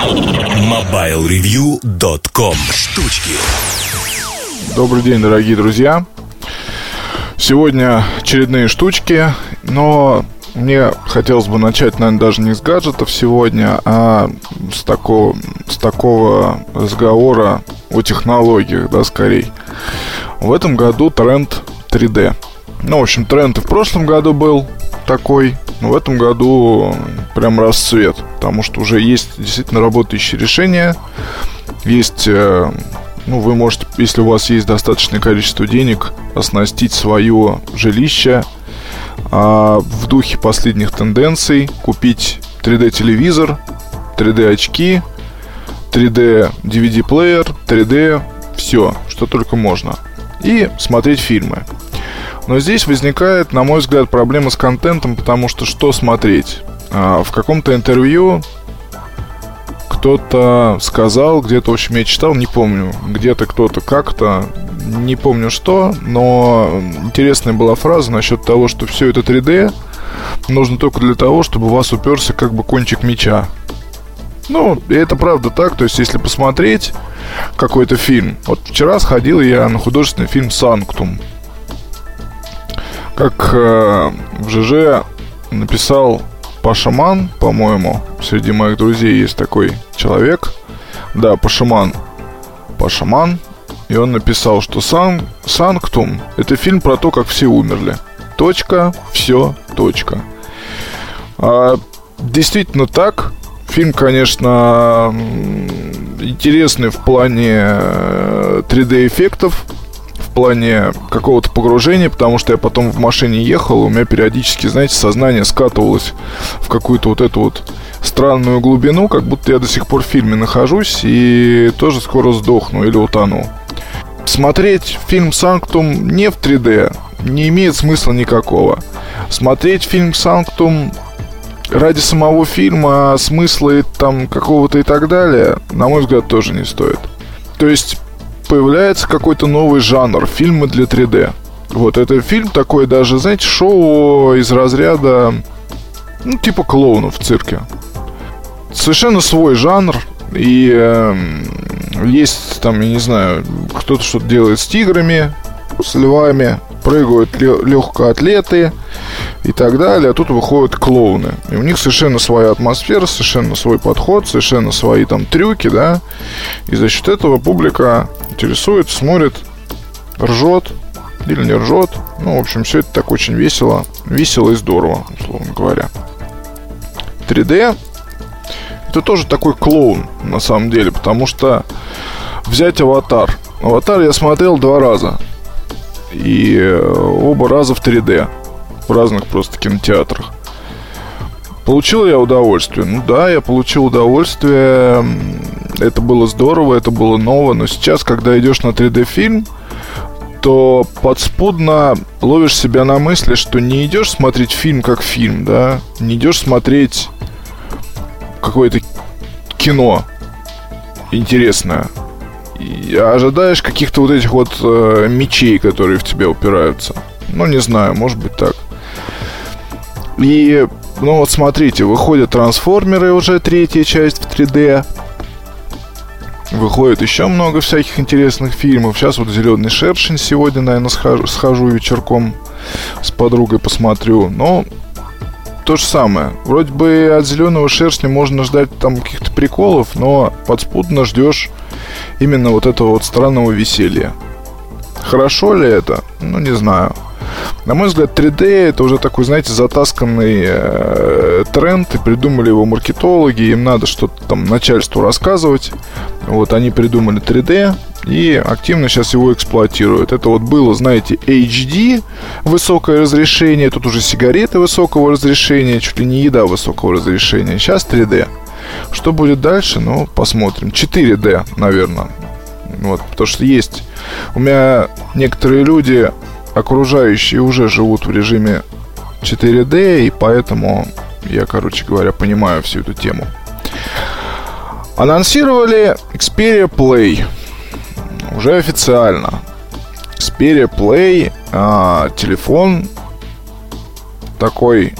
MobileReview.com Штучки Добрый день, дорогие друзья. Сегодня очередные штучки, но мне хотелось бы начать, наверное, даже не с гаджетов сегодня, а с такого, с такого разговора о технологиях, да, скорее. В этом году тренд 3D. Ну, в общем, тренд и в прошлом году был такой, но в этом году прям расцвет, потому что уже есть действительно работающие решения, есть э, ну, вы можете, если у вас есть достаточное количество денег, оснастить свое жилище а, в духе последних тенденций, купить 3D-телевизор, 3D-очки, 3D-DVD-плеер, 3D, все, что только можно. И смотреть фильмы. Но здесь возникает, на мой взгляд, проблема с контентом, потому что что смотреть? А, в каком-то интервью кто-то сказал, где-то, в общем, я читал, не помню, где-то кто-то как-то, не помню что, но интересная была фраза насчет того, что все это 3D нужно только для того, чтобы у вас уперся как бы кончик меча. Ну, и это правда так, то есть если посмотреть какой-то фильм. Вот вчера сходил я на художественный фильм «Санктум». Как э, в ЖЖ написал Пашаман, по-моему, среди моих друзей есть такой человек. Да, Пашаман. Пашаман. И он написал, что Сан, Санктум – это фильм про то, как все умерли. Точка, все, точка. А, действительно так. Фильм, конечно, интересный в плане 3D-эффектов, э, в плане какого-то погружения, потому что я потом в машине ехал, у меня периодически, знаете, сознание скатывалось в какую-то вот эту вот странную глубину, как будто я до сих пор в фильме нахожусь и тоже скоро сдохну или утону. Смотреть фильм «Санктум» не в 3D не имеет смысла никакого. Смотреть фильм «Санктум» ради самого фильма, смысла там какого-то и так далее, на мой взгляд, тоже не стоит. То есть появляется какой-то новый жанр фильмы для 3D. Вот это фильм такой даже, знаете, шоу из разряда, ну, типа клоунов в цирке. Совершенно свой жанр. И э, есть там, я не знаю, кто-то что-то делает с тиграми, с львами, прыгают легкоатлеты и так далее, а тут выходят клоуны. И у них совершенно своя атмосфера, совершенно свой подход, совершенно свои там трюки, да. И за счет этого публика интересуется, смотрит, ржет или не ржет. Ну, в общем, все это так очень весело, весело и здорово, условно говоря. 3D это тоже такой клоун, на самом деле, потому что взять аватар. Аватар я смотрел два раза. И э, оба раза в 3D. В разных просто кинотеатрах. Получил я удовольствие? Ну да, я получил удовольствие. Это было здорово, это было ново. Но сейчас, когда идешь на 3D фильм, то подспудно ловишь себя на мысли, что не идешь смотреть фильм как фильм, да, не идешь смотреть какое-то кино интересное, ожидаешь каких-то вот этих вот э, мечей, которые в тебя упираются. Ну, не знаю, может быть так. И, ну вот смотрите, выходят трансформеры уже третья часть в 3D. Выходит еще много всяких интересных фильмов. Сейчас вот «Зеленый шершень» сегодня, наверное, схожу, схожу вечерком с подругой посмотрю. Но то же самое. Вроде бы от «Зеленого шершня» можно ждать там каких-то приколов, но подспудно ждешь именно вот этого вот странного веселья. Хорошо ли это? Ну, не знаю. На мой взгляд, 3D это уже такой, знаете, затасканный э, тренд, и придумали его маркетологи, им надо что-то там начальству рассказывать. Вот они придумали 3D и активно сейчас его эксплуатируют. Это вот было, знаете, HD, высокое разрешение, тут уже сигареты высокого разрешения, чуть ли не еда высокого разрешения. Сейчас 3D. Что будет дальше? Ну, посмотрим. 4D, наверное. Вот, потому что есть. У меня некоторые люди, окружающие, уже живут в rежиме 4D, и поэтому я, короче говоря, понимаю всю эту тему. Анонсировали Xperia Play. Уже официально. Xperia Play а, телефон такой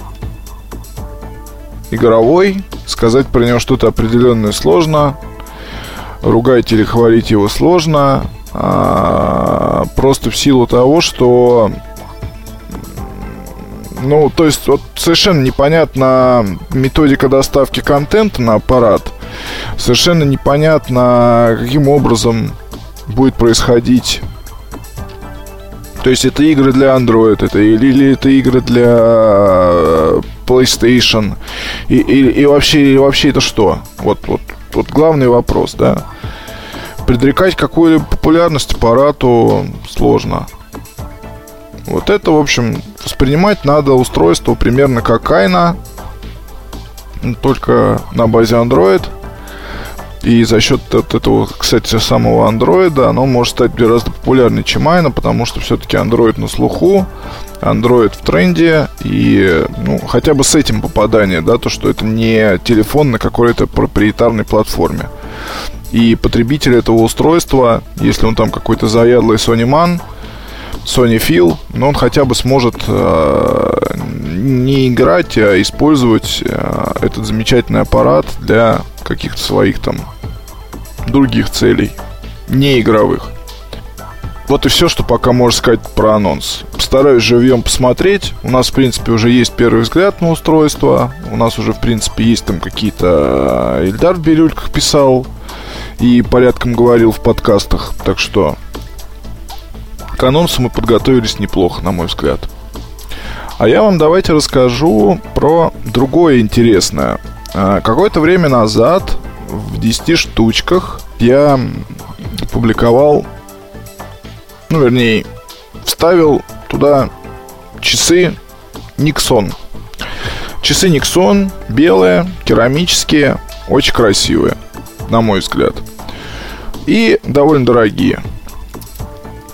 игровой, сказать про него что-то определенное сложно. Ругать или хвалить его сложно. А, просто в силу того, что ну, то есть, вот совершенно непонятна методика доставки контента на аппарат. Совершенно непонятно, каким образом будет происходить. То есть это игры для Android, это или, или это игры для PlayStation, и, и, и вообще, и вообще это что? Вот, вот, вот главный вопрос, да. Предрекать какую-либо популярность аппарату сложно. Вот это, в общем, воспринимать надо устройство примерно как Айна, только на базе Android. И за счет вот этого, кстати, самого Android, оно может стать гораздо популярнее, чем Айна, потому что все-таки Android на слуху, Android в тренде, и ну, хотя бы с этим попадание, да, то, что это не телефон на какой-то проприетарной платформе. И потребитель этого устройства, если он там какой-то заядлый Sony Man, Sony Phil, но он хотя бы сможет э, не играть, а использовать э, этот замечательный аппарат для каких-то своих там других целей, не игровых. Вот и все, что пока можно сказать про анонс. Постараюсь живьем посмотреть. У нас, в принципе, уже есть первый взгляд на устройство. У нас уже, в принципе, есть там какие-то... Э, Ильдар в бирюльках писал и порядком говорил в подкастах. Так что к анонсу мы подготовились неплохо, на мой взгляд. А я вам давайте расскажу про другое интересное. А, какое-то время назад в 10 штучках я публиковал, ну, вернее, вставил туда часы Никсон. Часы Никсон белые, керамические, очень красивые, на мой взгляд. И довольно дорогие.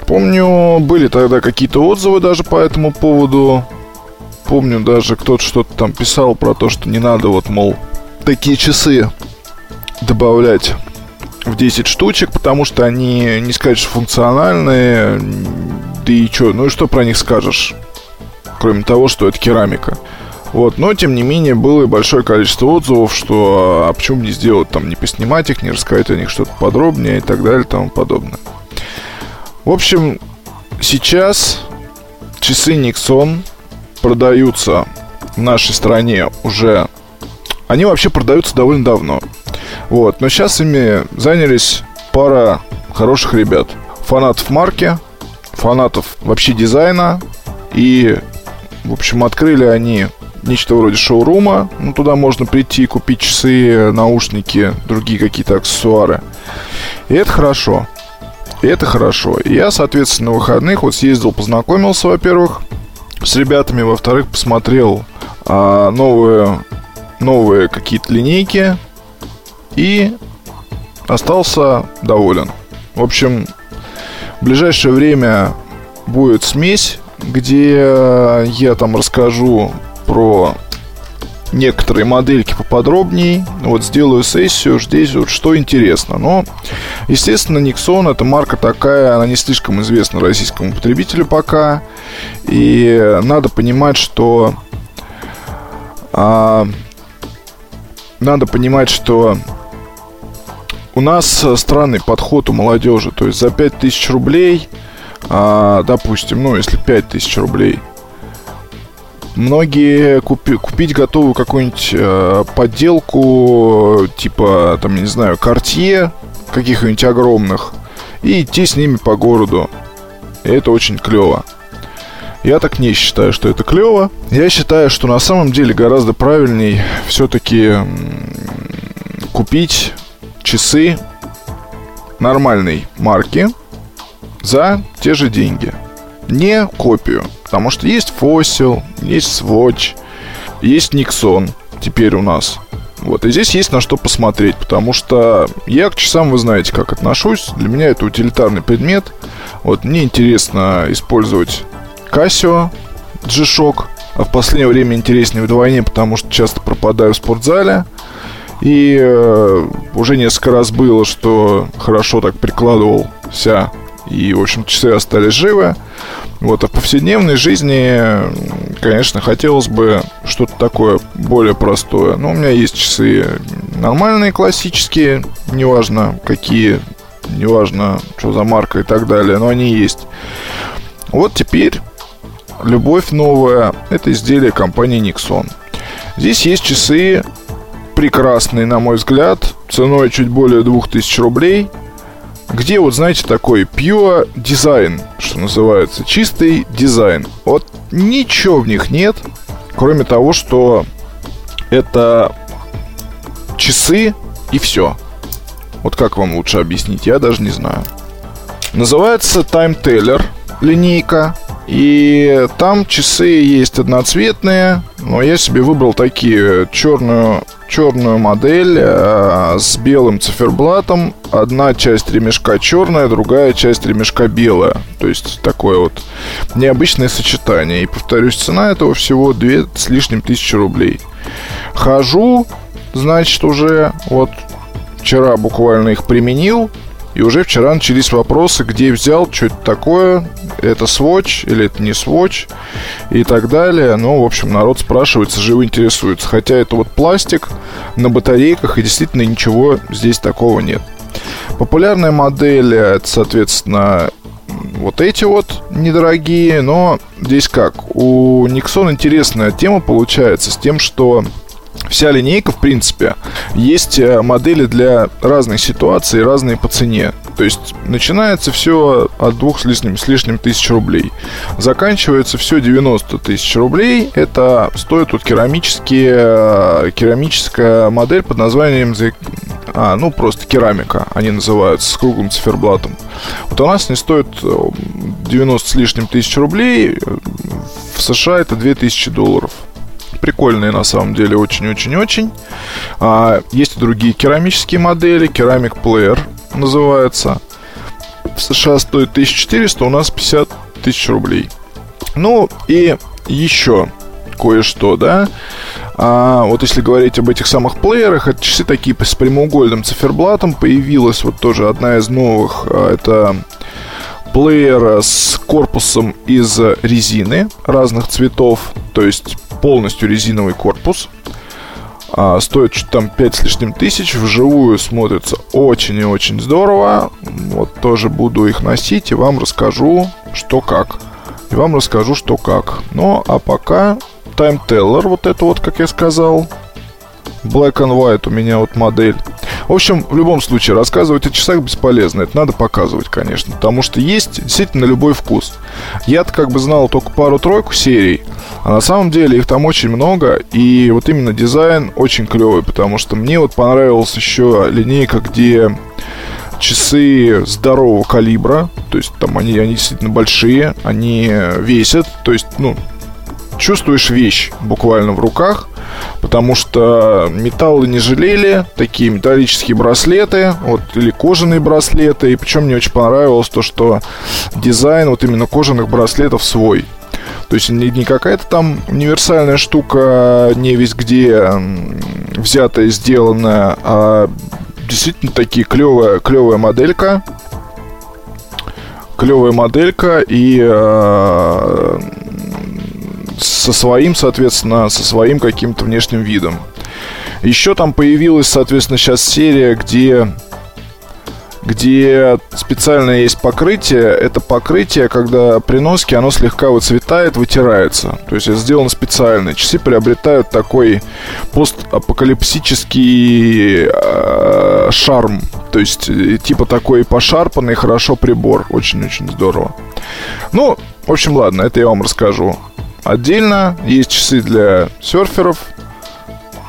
Помню, были тогда какие-то отзывы даже по этому поводу. Помню, даже кто-то что-то там писал про то, что не надо вот, мол, такие часы добавлять в 10 штучек, потому что они, не что функциональные. Да и что, ну и что про них скажешь? Кроме того, что это керамика. Вот, но тем не менее было и большое количество отзывов, что а почему не сделать там, не поснимать их, не рассказать о них что-то подробнее и так далее и тому подобное. В общем, сейчас часы Nixon продаются в нашей стране уже... Они вообще продаются довольно давно. Вот, но сейчас ими занялись пара хороших ребят. Фанатов марки, фанатов вообще дизайна. И, в общем, открыли они нечто вроде шоурума. Ну, туда можно прийти и купить часы, наушники, другие какие-то аксессуары. И это хорошо. И это хорошо. Я, соответственно, на выходных вот съездил, познакомился, во-первых, с ребятами, во-вторых, посмотрел а, новые, новые какие-то линейки и остался доволен. В общем, в ближайшее время будет смесь, где я там расскажу про некоторые модельки поподробнее. Вот сделаю сессию, здесь вот что интересно. Но, естественно, Nixon это марка такая, она не слишком известна российскому потребителю пока. И надо понимать, что... А, надо понимать, что у нас странный подход у молодежи. То есть за 5000 рублей, а, допустим, ну, если 5000 рублей – Многие купи, купить готовы какую-нибудь э, подделку, типа, там, не знаю, картье каких-нибудь огромных, и идти с ними по городу. И это очень клево. Я так не считаю, что это клево. Я считаю, что на самом деле гораздо правильней все-таки купить часы нормальной марки за те же деньги. Не копию. Потому что есть Fossil, есть Swatch, есть Nixon теперь у нас. Вот, и здесь есть на что посмотреть, потому что я к часам, вы знаете, как отношусь. Для меня это утилитарный предмет. Вот, мне интересно использовать Casio G-Shock, а в последнее время интереснее вдвойне, потому что часто пропадаю в спортзале. И э, уже несколько раз было, что хорошо так прикладывался, и, в общем, часы остались живы. Вот, а в повседневной жизни, конечно, хотелось бы что-то такое более простое. Но у меня есть часы нормальные, классические, неважно какие, неважно, что за марка и так далее, но они есть. Вот теперь любовь новая – это изделие компании Nixon. Здесь есть часы прекрасные, на мой взгляд, ценой чуть более 2000 рублей – где вот, знаете, такой pure дизайн, что называется, чистый дизайн. Вот ничего в них нет, кроме того, что это часы и все. Вот как вам лучше объяснить, я даже не знаю. Называется Time Teller линейка. И там часы есть одноцветные, но я себе выбрал такие черную черную модель э, с белым циферблатом. Одна часть ремешка черная, другая часть ремешка белая. То есть такое вот необычное сочетание. И повторюсь, цена этого всего 2 с лишним тысячи рублей. Хожу, значит, уже вот вчера буквально их применил. И уже вчера начались вопросы, где взял, что это такое, это Swatch или это не Swatch и так далее. Ну, в общем, народ спрашивается, живо интересуется. Хотя это вот пластик на батарейках, и действительно ничего здесь такого нет. Популярная модель, это, соответственно, вот эти вот недорогие, но здесь как? У Nixon интересная тема получается с тем, что вся линейка, в принципе, есть э, модели для разных ситуаций, разные по цене. То есть начинается все от двух с лишним, с лишним тысяч рублей. Заканчивается все 90 тысяч рублей. Это стоит вот керамические, э, керамическая модель под названием а, ну, просто керамика, они называются, с круглым циферблатом. Вот у нас не стоит 90 э, с лишним тысяч рублей, в США это 2000 долларов прикольные на самом деле, очень-очень-очень. А, есть и другие керамические модели, керамик Player называется. В США стоит 1400, у нас 50 тысяч рублей. Ну и еще кое-что, да. А, вот если говорить об этих самых плеерах, это часы такие с прямоугольным циферблатом. Появилась вот тоже одна из новых. А, это плеер с корпусом из резины разных цветов. То есть полностью резиновый корпус. А, стоит что-то там 5 с лишним тысяч. Вживую смотрится очень и очень здорово. Вот тоже буду их носить и вам расскажу, что как. И вам расскажу, что как. Ну, а пока Time Teller, вот это вот, как я сказал. Black and White у меня вот модель. В общем, в любом случае, рассказывать о часах бесполезно. Это надо показывать, конечно. Потому что есть действительно любой вкус. Я-то как бы знал только пару-тройку серий. А на самом деле их там очень много. И вот именно дизайн очень клевый. Потому что мне вот понравилась еще линейка, где часы здорового калибра. То есть там они, они действительно большие. Они весят. То есть, ну, чувствуешь вещь буквально в руках, потому что металлы не жалели, такие металлические браслеты, вот, или кожаные браслеты, и причем мне очень понравилось то, что дизайн вот именно кожаных браслетов свой. То есть не, не какая-то там универсальная штука, не весь где взятая, сделанная, а действительно такие клевая, клевая моделька. Клевая моделька и э, со своим, соответственно, со своим каким-то внешним видом. Еще там появилась, соответственно, сейчас серия, где где специальное есть покрытие. Это покрытие, когда при носке оно слегка выцветает, вытирается. То есть это сделано специально. Часы приобретают такой постапокалипсический э, шарм. То есть э, типа такой пошарпанный хорошо прибор. Очень-очень здорово. Ну, в общем, ладно, это я вам расскажу отдельно. Есть часы для серферов.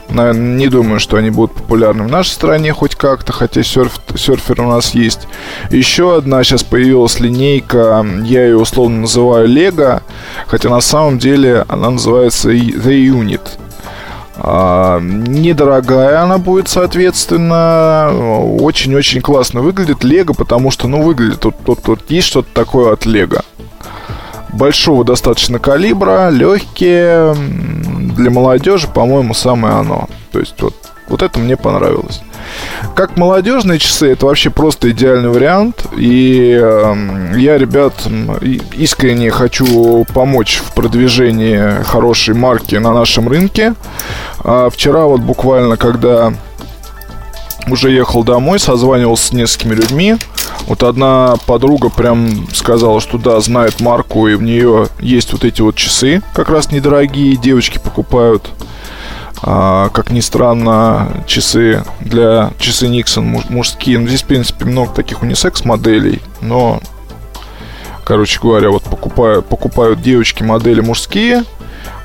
Наверное, не думаю, что они будут популярны в нашей стране хоть как-то, хотя серф, серфер у нас есть. Еще одна сейчас появилась линейка, я ее условно называю Lego, хотя на самом деле она называется The Unit. А, недорогая она будет, соответственно. Очень-очень классно выглядит Лего, потому что, ну, выглядит тут, тут, тут есть что-то такое от Лего большого достаточно калибра, легкие, для молодежи, по-моему, самое оно. То есть вот Вот это мне понравилось. Как молодежные часы, это вообще просто идеальный вариант. И э, я, ребят, искренне хочу помочь в продвижении хорошей марки на нашем рынке. А вчера вот буквально, когда уже ехал домой, созванивался с несколькими людьми. Вот одна подруга прям сказала, что да, знает марку, и в нее есть вот эти вот часы, как раз недорогие, девочки покупают. А, как ни странно, часы для часы Никсон мужские. Ну, здесь, в принципе, много таких унисекс моделей, но, короче говоря, вот покупают, покупают девочки модели мужские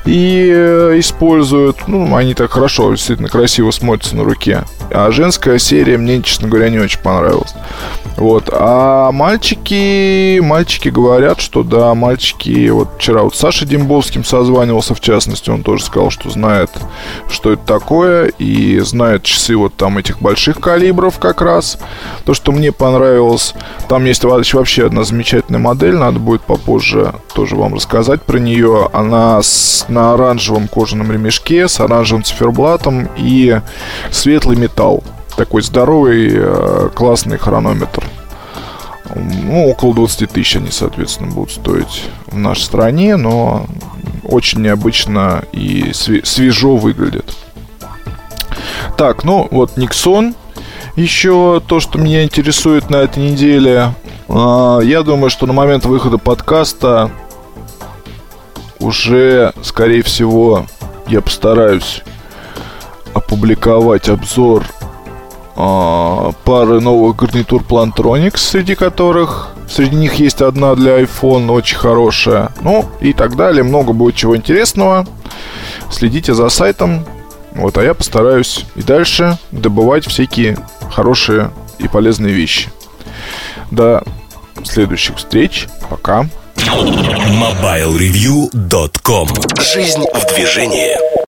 и э, используют, ну, они так хорошо, действительно красиво смотрятся на руке. А женская серия мне, честно говоря, не очень понравилась. Вот. А мальчики, мальчики говорят, что да, мальчики, вот вчера вот Саша Дембовским созванивался, в частности, он тоже сказал, что знает, что это такое, и знает часы вот там этих больших калибров как раз. То, что мне понравилось, там есть вообще одна замечательная модель, надо будет попозже тоже вам рассказать про нее. Она с, на оранжевом кожаном ремешке, с оранжевым циферблатом и светлый металл такой здоровый, э, классный хронометр. Ну, около 20 тысяч они, соответственно, будут стоить в нашей стране, но очень необычно и свежо выглядит. Так, ну вот Никсон. Еще то, что меня интересует на этой неделе. А, я думаю, что на момент выхода подкаста уже, скорее всего, я постараюсь опубликовать обзор а, пары новых гарнитур Plantronics, среди которых среди них есть одна для iPhone, очень хорошая. Ну и так далее. Много будет чего интересного. Следите за сайтом. Вот, а я постараюсь и дальше добывать всякие хорошие и полезные вещи. До следующих встреч. Пока. MobileReview.com Жизнь в движении.